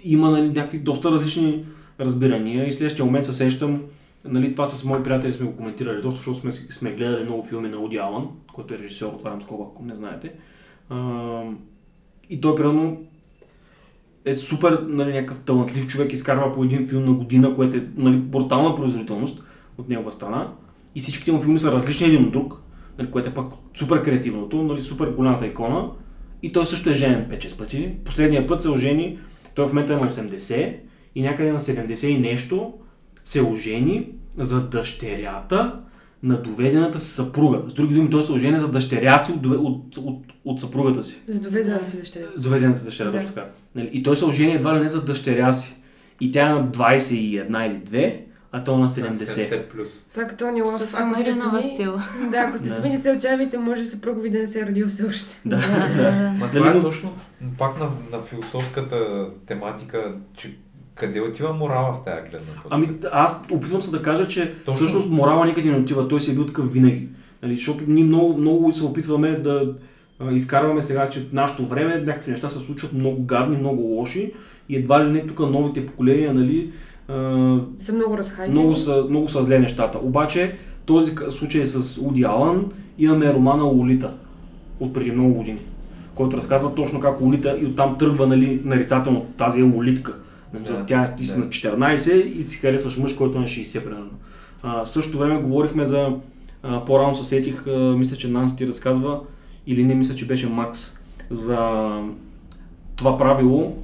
има нали, някакви доста различни разбирания и следващия момент се сещам, нали, това с мои приятели сме го коментирали доста, защото сме, сме гледали много филми на Уди Алън, който е режисьор, отварям скоба, ако не знаете. А, и той, примерно, е супер нали, някакъв талантлив човек, изкарва по един филм на година, което е нали, брутална производителност от негова страна. И всичките му филми са различни един от друг, нали, което е пък супер креативното, нали, супер голямата икона. И той също е женен 5-6 пъти. Последния път се ожени, той в момента е на 80 и някъде на 70 и нещо се ожени за дъщерята на доведената си съпруга. С други думи, той се ожени за дъщеря си от, от, от, от съпругата си. За доведена си дъщеря. Доведената си дъщеря, Да. точно така. Нали? И той се ожени едва ли не за дъщеря си. И тя е на 21 или 2, а той е на 70. 70 плюс. Това е като Тони Лав. София Ако сте сами, да, ако сте Да. сами, не се отчаявайте, може съпруга ви да не се е родил все още. Да, Да, да. да. Ма Дали това е точно пак на, на философската тематика, че къде отива морала в тази гледна точка? Ами аз опитвам се да кажа, че Точно. всъщност морала никъде не отива, той си е бил такъв винаги. Нали, защото ние много, много се опитваме да а, изкарваме сега, че в нашето време някакви неща се случват много гадни, много лоши и едва ли не тук новите поколения, нали, Са много разхайти. много, са, много са зле нещата. Обаче този случай с Уди Алън имаме романа Лолита от преди много години, който разказва точно как Лолита и оттам тръгва нали, нарицателно тази е Лолитка. Да, Тя е стис да. на 14 и си харесваш мъж, който е на 60 примерно. А, същото време говорихме за, а, по-рано се сетих, а, мисля, че Нанс ти разказва, или не мисля, че беше Макс, за това правило,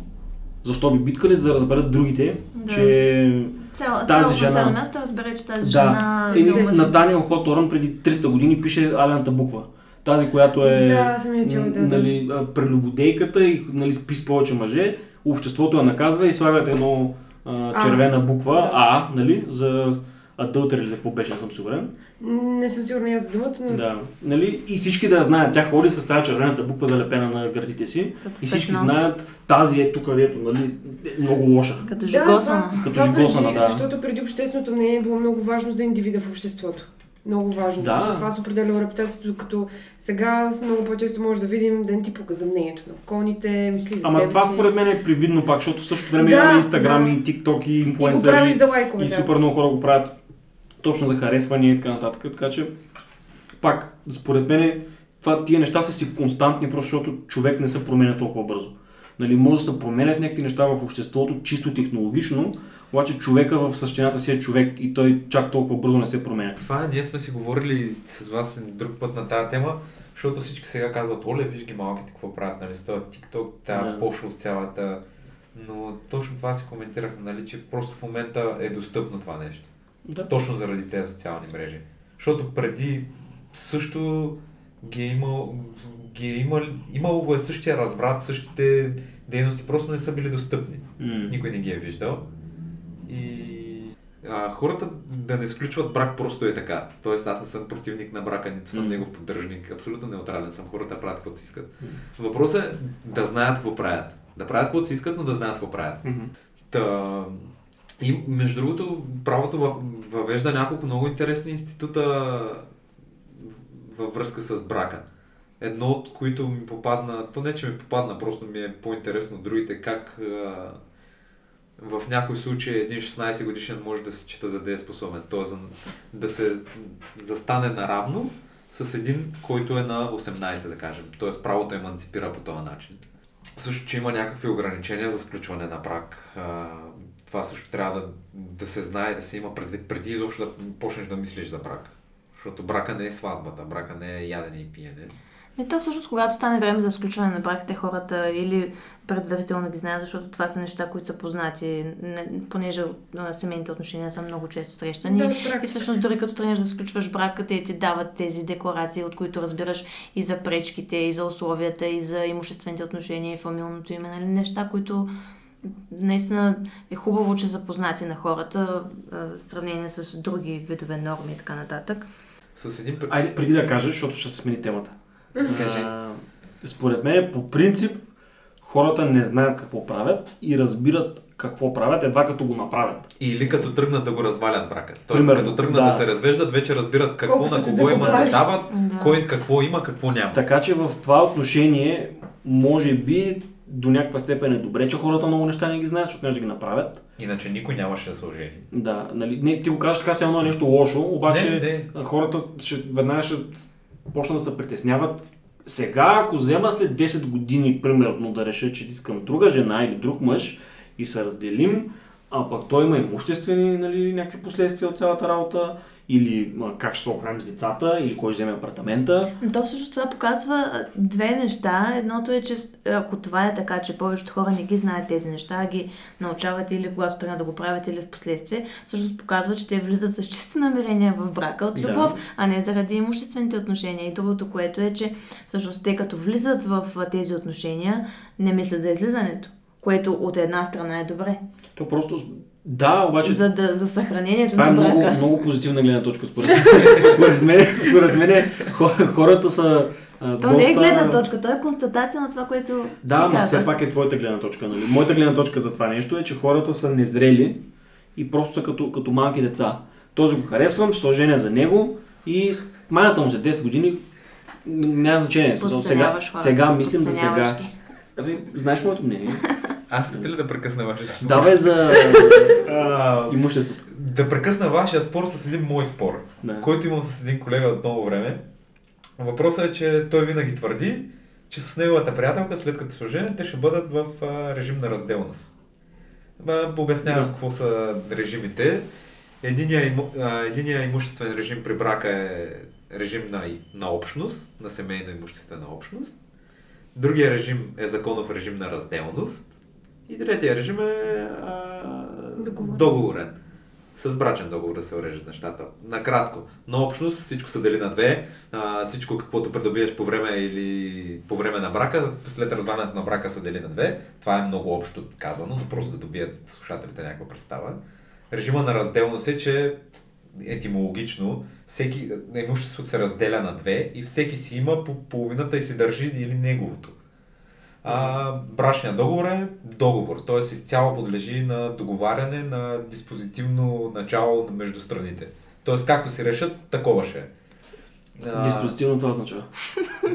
защо би биткали, за да разберат другите, Да. че Цял, Тази цялото жена- цяло място разбере, че тази да, жена... Еми, взема- на Даниел Хоторън преди 300 години пише алената буква. Тази, която е Да, съм я да, да. нали, прелюбодейката и нали, спи с повече мъже, обществото я наказва и слагат едно а, червена буква да. А, нали, за адълтер или за какво беше, не съм сигурен. Не съм сигурна и аз за думата, но... Да, нали, и всички да знаят. Тя ходи с тази червената буква залепена на гърдите си Като и всички петно. знаят тази е тук, където нали, е много лоша. Като Да, жигосана. това- Като жигосана, да. Защото преди общественото мнение е било много важно за индивида в обществото. Много важно. Да. Затова се определя репутацията, докато сега много по-често може да видим да не ти пука за мнението на околните, мисли за Ама себе това си. според мен е привидно пак, защото в същото време Да, имаме Инстаграм да. и TikTok и И го инфлуенсъри. правиш за лайкове, И да. супер много хора го правят точно за харесване и така нататък. Така че, пак, според мен, това, тия неща са си константни, просто защото човек не се променя толкова бързо. Нали, може да се променят някакви неща в обществото, чисто технологично, обаче човека в същината си е човек и той чак толкова бързо не се променя. Това ние сме си говорили с вас друг път на тази тема, защото всички сега казват, оле, виж ги малките какво правят, нали, с този TikTok, тази Да. да. пошлост цялата. Но точно това си коментирахме, нали, че просто в момента е достъпно това нещо. Да. Точно заради тези социални мрежи. Защото преди също ги е имал, ги е имал, имало го е същия разврат, същите дейности, просто не са били достъпни. М. Никой не ги е виждал. И а, хората да не сключват брак просто е така. Тоест аз не съм противник на брака, нито съм М. негов поддръжник. Абсолютно неутрален съм. Хората правят каквото си искат. Въпросът е да знаят какво правят. Да правят каквото си искат, но да знаят какво правят. Мгм. Та, и между другото, правото във- въвежда няколко много интересни института във връзка с брака. Едно от които ми попадна, то не че ми попадна, просто ми е по-интересно другите, как в някой случай един 16 годишен може да се чита за да е способен. Т.е. да се застане наравно с един, който е на 18, да кажем. Т.е. правото еманципира по този начин. Също, че има някакви ограничения за сключване на брак. Това също трябва да, да се знае, да се има предвид преди изобщо да почнеш да мислиш за брак. Защото брака не е сватбата, брака не е ядене и пиене. И то всъщност, когато стане време за сключване на брак, те хората или предварително ги знаят, защото това са неща, които са познати, не, понеже семейните отношения са много често срещани. Да, и всъщност дори като тръгнеш да сключваш брака, те ти дават тези декларации, от които разбираш и за пречките, и за условията, и за имуществените отношения, и фамилното име, нали? неща, които наистина е хубаво, че са познати на хората в сравнение с други видове норми и така нататък. С един... Айде, преди да кажеш, защото ще се смени темата. А, според мен, по принцип, хората не знаят какво правят и разбират какво правят едва като го направят. Или като тръгнат да го развалят брака. Тоест, Примерно, като тръгнат да. да. се развеждат, вече разбират какво Колко на кого има да дават, Да. кой какво има, какво няма. Така че в това отношение, може би, до някаква степен е добре, че хората много неща не ги знаят, защото не да ги направят. Иначе никой нямаше да се ожени. Да, нали, не, ти го казваш така, все едно е нещо лошо, обаче Не, хората ще, веднага ще почнат да се притесняват. Сега, ако взема след 10 години, примерно, да реша, че искам друга жена или друг мъж и се разделим, а пък той има имуществени нали, някакви последствия от цялата работа, или как ще се оправим с децата, или кой вземе апартамента. Но То всъщност това показва две неща. Едното е, че ако това е така, че повечето хора не ги знаят тези неща, а ги научават или когато тръгнат да го правят, или в последствие, всъщност показва, че те влизат с чисти намерения в брака от Да. любов, а не заради имуществените отношения. И другото, което е, че всъщност те като влизат в тези отношения, не мислят за излизането. Което от една страна е добре. То просто, да, обаче За, да, за съхранението Това е на много, брака. много позитивна гледна точка според мен. според мен, според мен хо- хората са а, То доста... не е гледна точка, то е констатация на това, което Да, но все пак е твоята гледна точка. Нали? Моята гледна точка за това нещо е, че хората са незрели и просто са като, като малки деца. Този го харесвам, ще се оженя за него и майната му след 10 години няма значение. Сега, сега мислим за сега. Абе, знаеш моето мнение? Аз искате ли да прекъсна вашия спор? Давай за имуществото. да прекъсна вашия спор с един мой спор, Да. който имам с един колега от много време. Въпросът е, че той винаги твърди, че с неговата приятелка, след като се оженят, те ще бъдат в а, режим на разделност. Обяснявам Да. какво са режимите. Единия, иму, а, единия имуществен режим при брака е режим на, на общност, на семейна имуществена общност. Другия режим е законов режим на разделност. И третия режим е а, Договорен. договорен. С брачен договор да се уреждат нещата. Накратко. На общност всичко се дели на две. А, всичко каквото придобиеш по време или по време на брака, след развалянето на брака се дели на две. Това е много общо казано, но просто да добият слушателите някаква представа. Режима на разделност е, че етимологично всеки, имуществото се разделя на две и всеки си има по половината и си държи или неговото. А, брачният договор е договор, т.е. изцяло подлежи на договаряне на диспозитивно начало между страните. Т.е. както си решат, такова ще е. А, Диспозитивно това означава.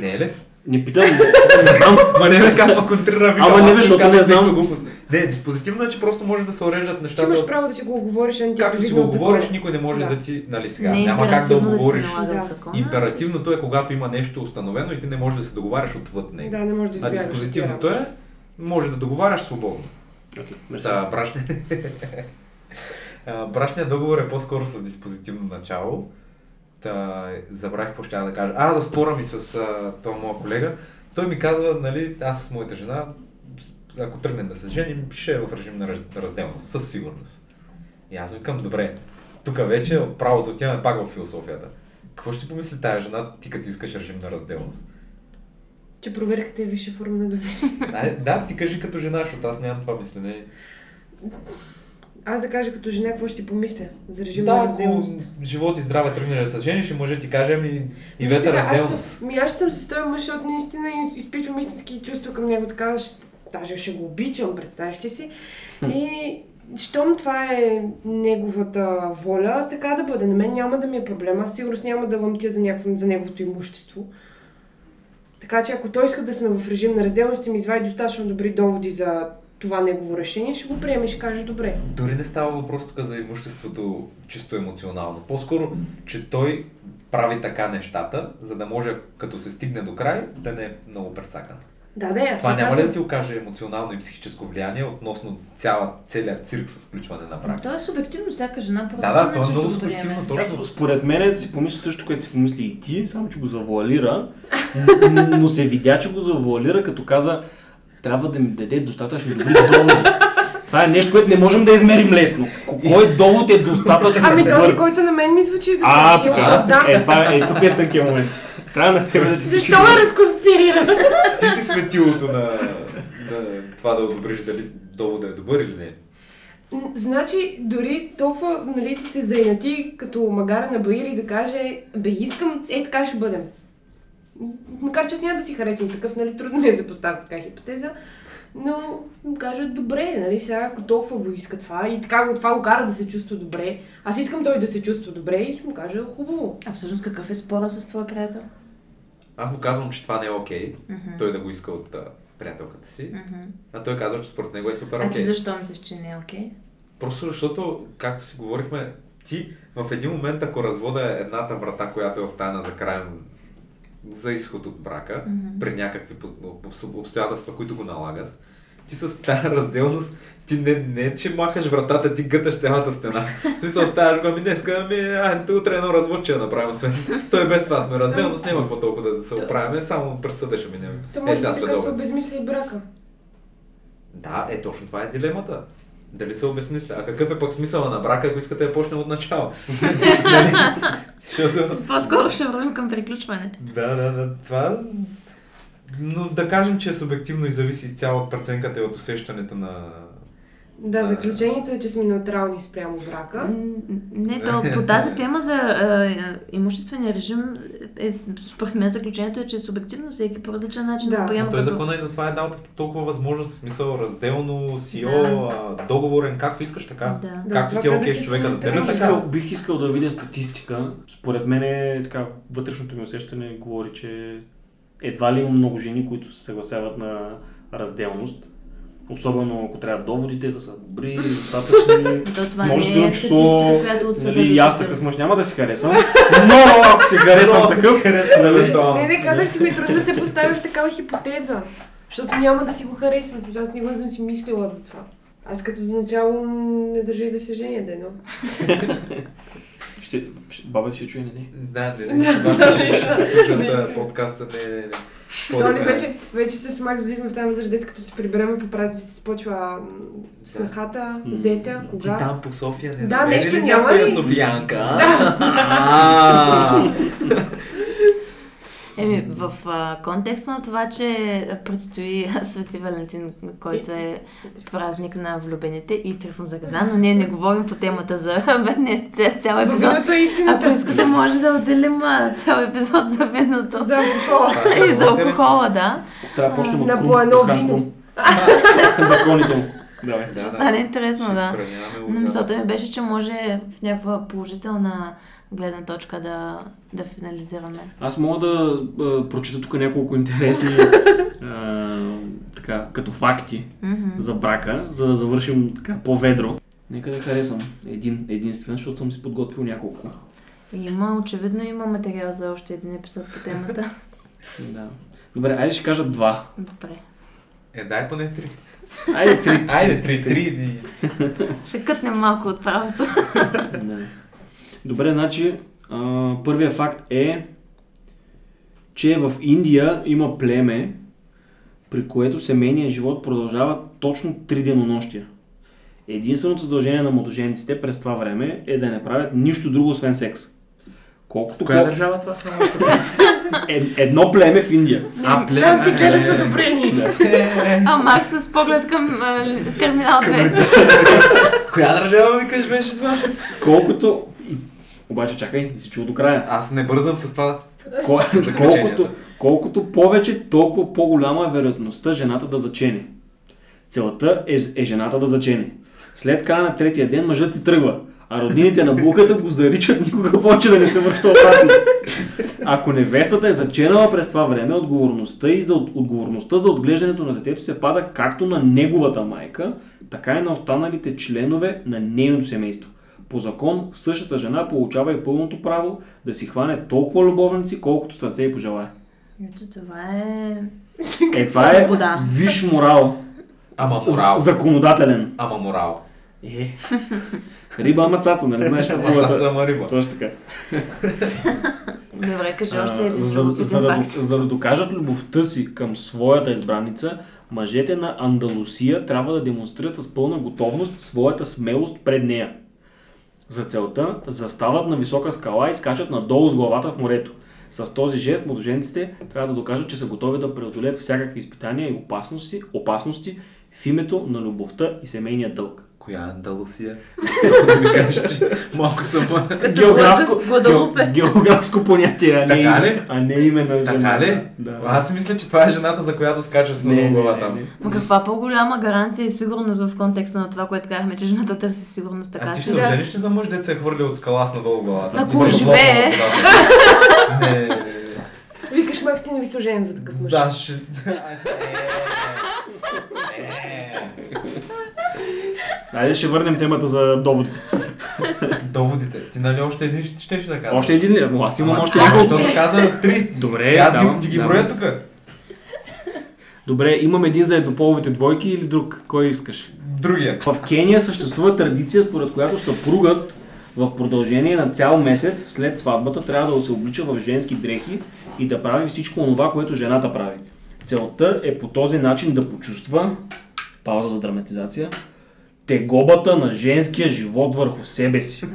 Не е ли? Не питам, не знам. Ма не бе, как контрира Ама не, ви защото не знам. Не, диспозитивно е, че просто може да се уреждат нещата. имаш право да си го оговориш, а не ти Както си го от говориш, закона. никой не може Да. да, ти, нали сега, Не няма как да императивно оговориш. да. Императивното е, когато има нещо установено и ти не можеш да се договаряш отвъд него. Да, не можеш да а избягаш. диспозитивното е, може да договаряш свободно. Окей, мерси. Да, брачния... А, брачният договор е по-скоро с диспозитивно начало. Та, забравих какво ще да кажа. А, за спора ми с а, този моя колега. Той ми казва, нали, аз с моята жена, ако тръгнем да се женим, ще е в режим на раз- разделност, със сигурност. И аз викам, добре, тук вече от правото отиваме пак в философията. Какво ще си помисли тая жена, ти като искаш режим на разделност? Че проверката е висша форма на доверие. Да, да, ти кажи като жена, защото аз нямам това мислене. Аз да кажа като жена, какво ще си помисля за режим да, на ако разделност. живот и здраве тръгнеш да се жениш, и може ти кажем и, и вета сега, аз разделност. съм, ми аз съм с този мъж, защото наистина из- изпитвам истински чувства към него, така ще, даже ще го обичам, представяш ли си? И щом това е неговата воля, така да бъде. На мен няма да ми е проблем. Аз сигурно няма да лъмтя за, някакво, за неговото имущество. Така че ако той иска да сме в режим на разделност и ми извади достатъчно добри доводи за това негово решение, ще го приеме и ще каже добре. Дори не става въпрос тук за имуществото чисто емоционално. По-скоро, че той прави така нещата, за да може, като се стигне до край, да не е много прецакан. Да, да, Това няма ли да ти окаже емоционално и психическо влияние относно цяла, целият цирк с включване на брак? То е субективно, всяка жена по Да, да, то е много ще го приеме. субективно. Аз, според мен си помисли също, което си помисли и ти, само че го завуалира, но се видя, че го завуалира, като каза, трябва да ми даде достатъчно добри доводи. Това е нещо, което не можем да измерим лесно. Ко- Кой довод е достатъчно Ами този, който на мен ми звучи добре. А, и така. оправдам. Е, това е, е, тук е тънкият момент. Трябва на тебе да ти Защо ме разконспирира? Ти си светилото на, на това да одобриш дали довода е добър или не. Значи, дори толкова, нали, да се заинати като магара на Баир и да каже, бе, искам, е, така ще бъдем. Макар че аз няма да си харесвам такъв, нали, трудно ми е да поставя така хипотеза, но му кажа, добре, нали, сега ако толкова го иска това и така го, това го кара да се чувства добре, аз искам той да се чувства добре и ще му кажа, хубаво. А всъщност какъв е спора с твоя приятел? Аз му казвам, че това не е окей, Мгм. той да го иска от а, приятелката си, Мгм. а той казва, че според него е супер А ти окей. защо мислиш, че не е окей? Просто защото, както си говорихме, ти в един момент, ако развода е едната врата, която е оставена за край за изход от брака, Мгм. при някакви обстоятелства, които го налагат, ти с тази разделност, ти не, не че махаш вратата, ти гъташ цялата стена. В смисъл, оставяш го, ами днеска, ами, а, утре едно развод ще я направим, освен. Той без това сме разделност, няма какво толкова да се оправяме, само през съда ще минем. То Е, може сега след така се обед. обезмисля и брака. Да, е точно това е дилемата. Дали се обезмисля? А какъв е пък смисъла на брака, ако искате да почне от начало? Защото... По-скоро ще вървим към приключване. Да, да, да. Това... Но да кажем, че е субективно и зависи изцяло от преценката и от усещането на... Да, Да. заключението е, че сме неутрални спрямо брака. Не, то по тази тема за а, имуществения режим, е, според мен заключението е, че е субективно, всеки по различен начин Да. го приема. Но той като- закона и затова е дал толкова възможност, в смисъл разделно, СИО, а, договорен, както искаш така. Да. Да, Както затова ти е окей с човека да те е Бих искал, бих искал да видя статистика. Според мен е така, вътрешното ми усещане говори, че едва ли има много жени, които се съгласяват на разделност. Особено ако трябва доводите да са добри, достатъчни. То това Може не е число, която от Нали, да аз такъв мъж няма да си харесам, но ако си харесам такъв, нали, Не, не казах, че ми е трудно да се поставя в такава хипотеза. Защото няма да си го харесвам. Аз никога не съм си мислила за това. Аз като за начало не държа и да се женя дено. ще, ще, баба ще чуе, не, не. Да, не, не, не, ще, ще, ще слушат а, подкаста, не, не, не. То ли вече, вече с Макс влизаме в тази възраст, дето като се прибереме по празниците, се почва снахата, М. зета, Ти кога. там по София не Да, нещо ли няма ли? Софиянка? А, Еми, в а, контекста на това, че предстои Свети Валентин, който е празник на влюбените и Трифон Заказан, но ние не говорим по темата за не, ця- цял епизод. Виното е Ако истината. искате, може да отделим а, цял епизод за виното. За алкохола. И за алкохола, да. Трябва да почнем от На Крум, по едно вино. Законите му. Давай. Да, Ще стане интересно, Ще да. Но мисълта ми беше, че може в някаква положителна гледна точка да, да финализираме. Аз мога да а, прочита тук няколко интересни а, така, като факти за брака, за да завършим така по-ведро. Нека да харесам един единствен, защото съм си подготвил няколко. Има, очевидно има материал за още един епизод по темата. Да. Добре, айде ще кажа два. Добре. Е, дай поне три. Айде три. Айде, три, три. Ще кътнем малко от правото. Да. Добре, значи а, първият факт е, че в Индия има племе, при което семейният живот продължава точно три денонощия. Единственото задължение на младоженците през това време е да не правят нищо друго, освен секс. Колкото Коя по... държава това само? Е, едно племе в Индия. А, плен. Да, си гледа с одобрение. А Макс с поглед към а, ли- терминал 2. Коя държава ми кажеш беше това? Колкото... И... Обаче чакай, не си чул до края. Аз не бързам с това. Кол- колкото, колкото повече, толкова по-голяма е вероятността жената да зачене. Целта е, е жената да зачене. След края на третия ден мъжът си тръгва, а роднините на булката го заричат никога повече да не се връща обратно. Ако невестата е заченала през това време, отговорността, и за, отговорността за отглеждането на детето се пада както на неговата майка, така и на останалите членове на нейното семейство. По закон, същата жена получава и пълното право да си хване толкова любовници, колкото сърце и пожелая. Ето това е... Е, това е виш морал. Ама морал. Законодателен. Ама морал. Е. Риба, ама цаца, нали знаеш Цаца, формулата? ама риба. Точно така. Добре, кажи още един за, за, да, за да докажат любовта си към своята избранница, мъжете на Андалусия трябва да демонстрират с пълна готовност своята смелост пред нея. За целта застават на висока скала и скачат надолу с главата в морето. С този жест младоженците трябва да докажат, че са готови да преодолеят всякакви изпитания и опасности, опасности в името на любовта и семейния дълг. Коя е Андалусия? Да ми кажеш, че малко съм... Географско, ге- географско понятие, а не, Така ли? а не име на жена. Така ли? Да. Аз си мисля, че това е жената, за която скача с не, глава там. Ма каква по-голяма гаранция и сигурност в контекста на това, което казахме, че жената търси сигурност така А ти си? ще се ли за мъж, се е хвърли от скала с надолу главата? Ако живее. да. Не, не, не. Викаш, Макс, ти не би се оженил за такъв мъж. Да, ще... Айде ще върнем темата за доводите. Доводите. Ти нали още един ще, ще, ще да кажеш? Още един ли? Аз имам Ама, още няколко. Защото каза три. Добре, Аз давам, ги, ти ги давам. броя тук. Добре, имам един за еднополовите двойки или друг? Кой искаш? Другия. В Кения съществува традиция, според която съпругът в продължение на цял месец след сватбата трябва да се облича в женски дрехи и да прави всичко това, което жената прави. Целта е по този начин да почувства, пауза за драматизация, тегобата на женския живот върху себе си.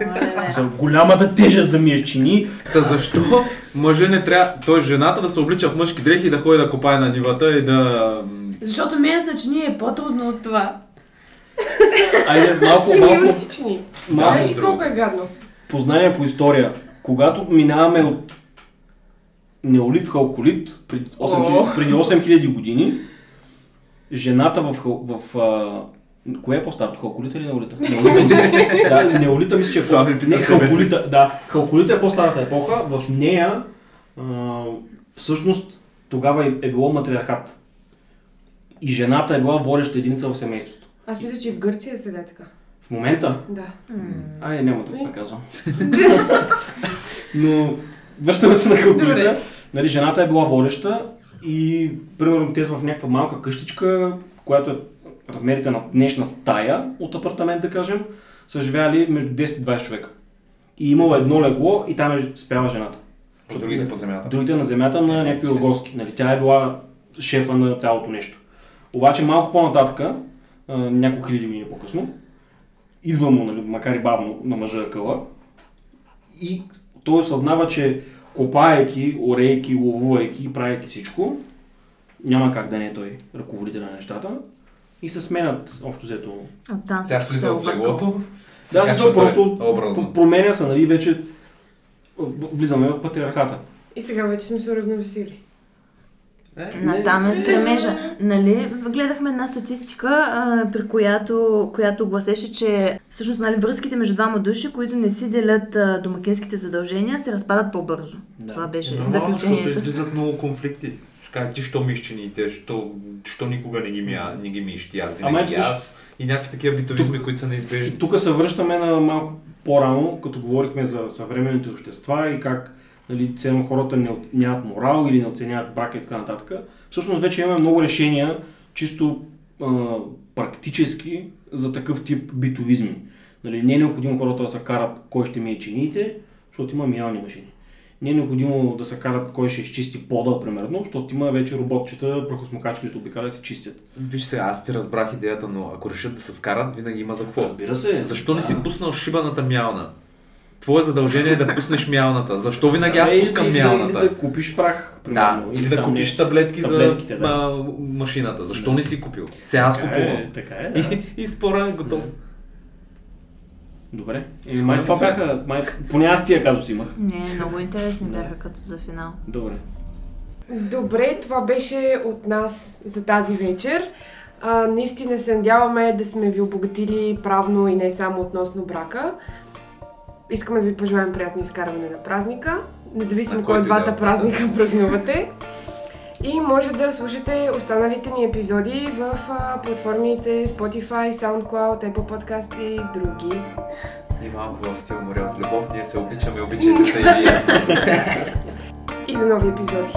За голямата тежест да ми я чини, Та защо мъже не трябва, т.е. жената да се облича в мъжки дрехи и да ходи да копае на нивата и да... Защото мият на чини е по-трудно от това. Айде, малко, Ти малко, си чини. малко Знаеш ли колко е гадно? познание по история. Когато минаваме от неолит в халколит, преди 8000, преди 8000 години, жената в, в а, Кое е по-старото? Халколита или неолита? Неолита, да, неолита мисля, че е по Не, халколита, да. Халколита е по-старата епоха. В нея а, всъщност тогава е, е било матриархат. И жената е била водеща единица в семейството. Аз мисля, че и в Гърция е сега така. В момента Да. Ай, няма да го казвам. Но връщаме се на халкулита. Добре. Нали, жената е била водеща и примерно те са в някаква малка къщичка, която е размерите на днешна стая от апартамент, да кажем, са живяли между 10 и 20 човека. И имало едно легло и там е спяла жената. От другите по земята. Другите на земята на някакви оргоски. Нали, тя е била шефа на цялото нещо. Обаче малко по-нататък, няколко хиляди години по-късно, идва му, нали, макар и бавно, на мъжа къла и той осъзнава, че копаейки, орейки, ловувайки, правейки всичко, няма как да не е той ръководител на нещата и се сменят общо взето. Тя се слиза е от объркало. леглото. Да, Сега смисъл, просто образно. променя се, нали, вече в- влизаме в патриархата. И сега вече сме се уравновесили. Натам е стремежа. Нали, гледахме една статистика, а, при която, която гласеше, че всъщност нали, връзките между двама души, които не си делят а, домакинските задължения, се разпадат по-бързо. Да. Това беше Нормално, защото заключението. излизат много конфликти. Ще кажа, ти що ми изчини и те, що, що никога не ги ми, не ги ми ищи, аз Ама винаги аз. И някакви такива битовизми, които са неизбежни. Тук се връщаме на малко по-рано, като говорихме за съвременните общества и как нали, ценно хората не нямат морал или не оценяват брака и така нататък. Всъщност вече имаме много решения, чисто а, практически, за такъв тип битовизми. Нали, не е необходимо хората да се карат кой ще мие чиниите, защото има миялни машини. Не е необходимо да се карат кой ще изчисти пода, примерно, защото има вече роботчета, прахосмокачки, които обикалят и чистят. Виж сега, аз ти разбрах идеята, но ако решат да се скарат, винаги има за какво. Разбира се. Защо не си пуснал шибаната мялна? Твое задължение е да пуснеш мялната. Защо винаги аз пускам или, мялната? Или да купиш прах, Да, примерно. или да купиш нещо. таблетки за да. а, машината. Защо не си купил? Сега аз Така купувам. е, така е, да. И, и спора е готов. Добре. И Сходни май това бяха, май, поне аз тия казус имах. Не, много интересни бяха като за финал. Добре. Добре, това беше от нас за тази вечер. А, наистина се надяваме да сме ви обогатили правно и не само относно брака. Искаме да ви пожелаем приятно изкарване на празника, независимо На кой от да двата е. празника празнувате. И може да слушате останалите ни епизоди в а, платформите Spotify, SoundCloud, Apple Podcast и други. И малко в стил море от любов. Ние се обичаме, обичайте се и вие. И до нови епизоди!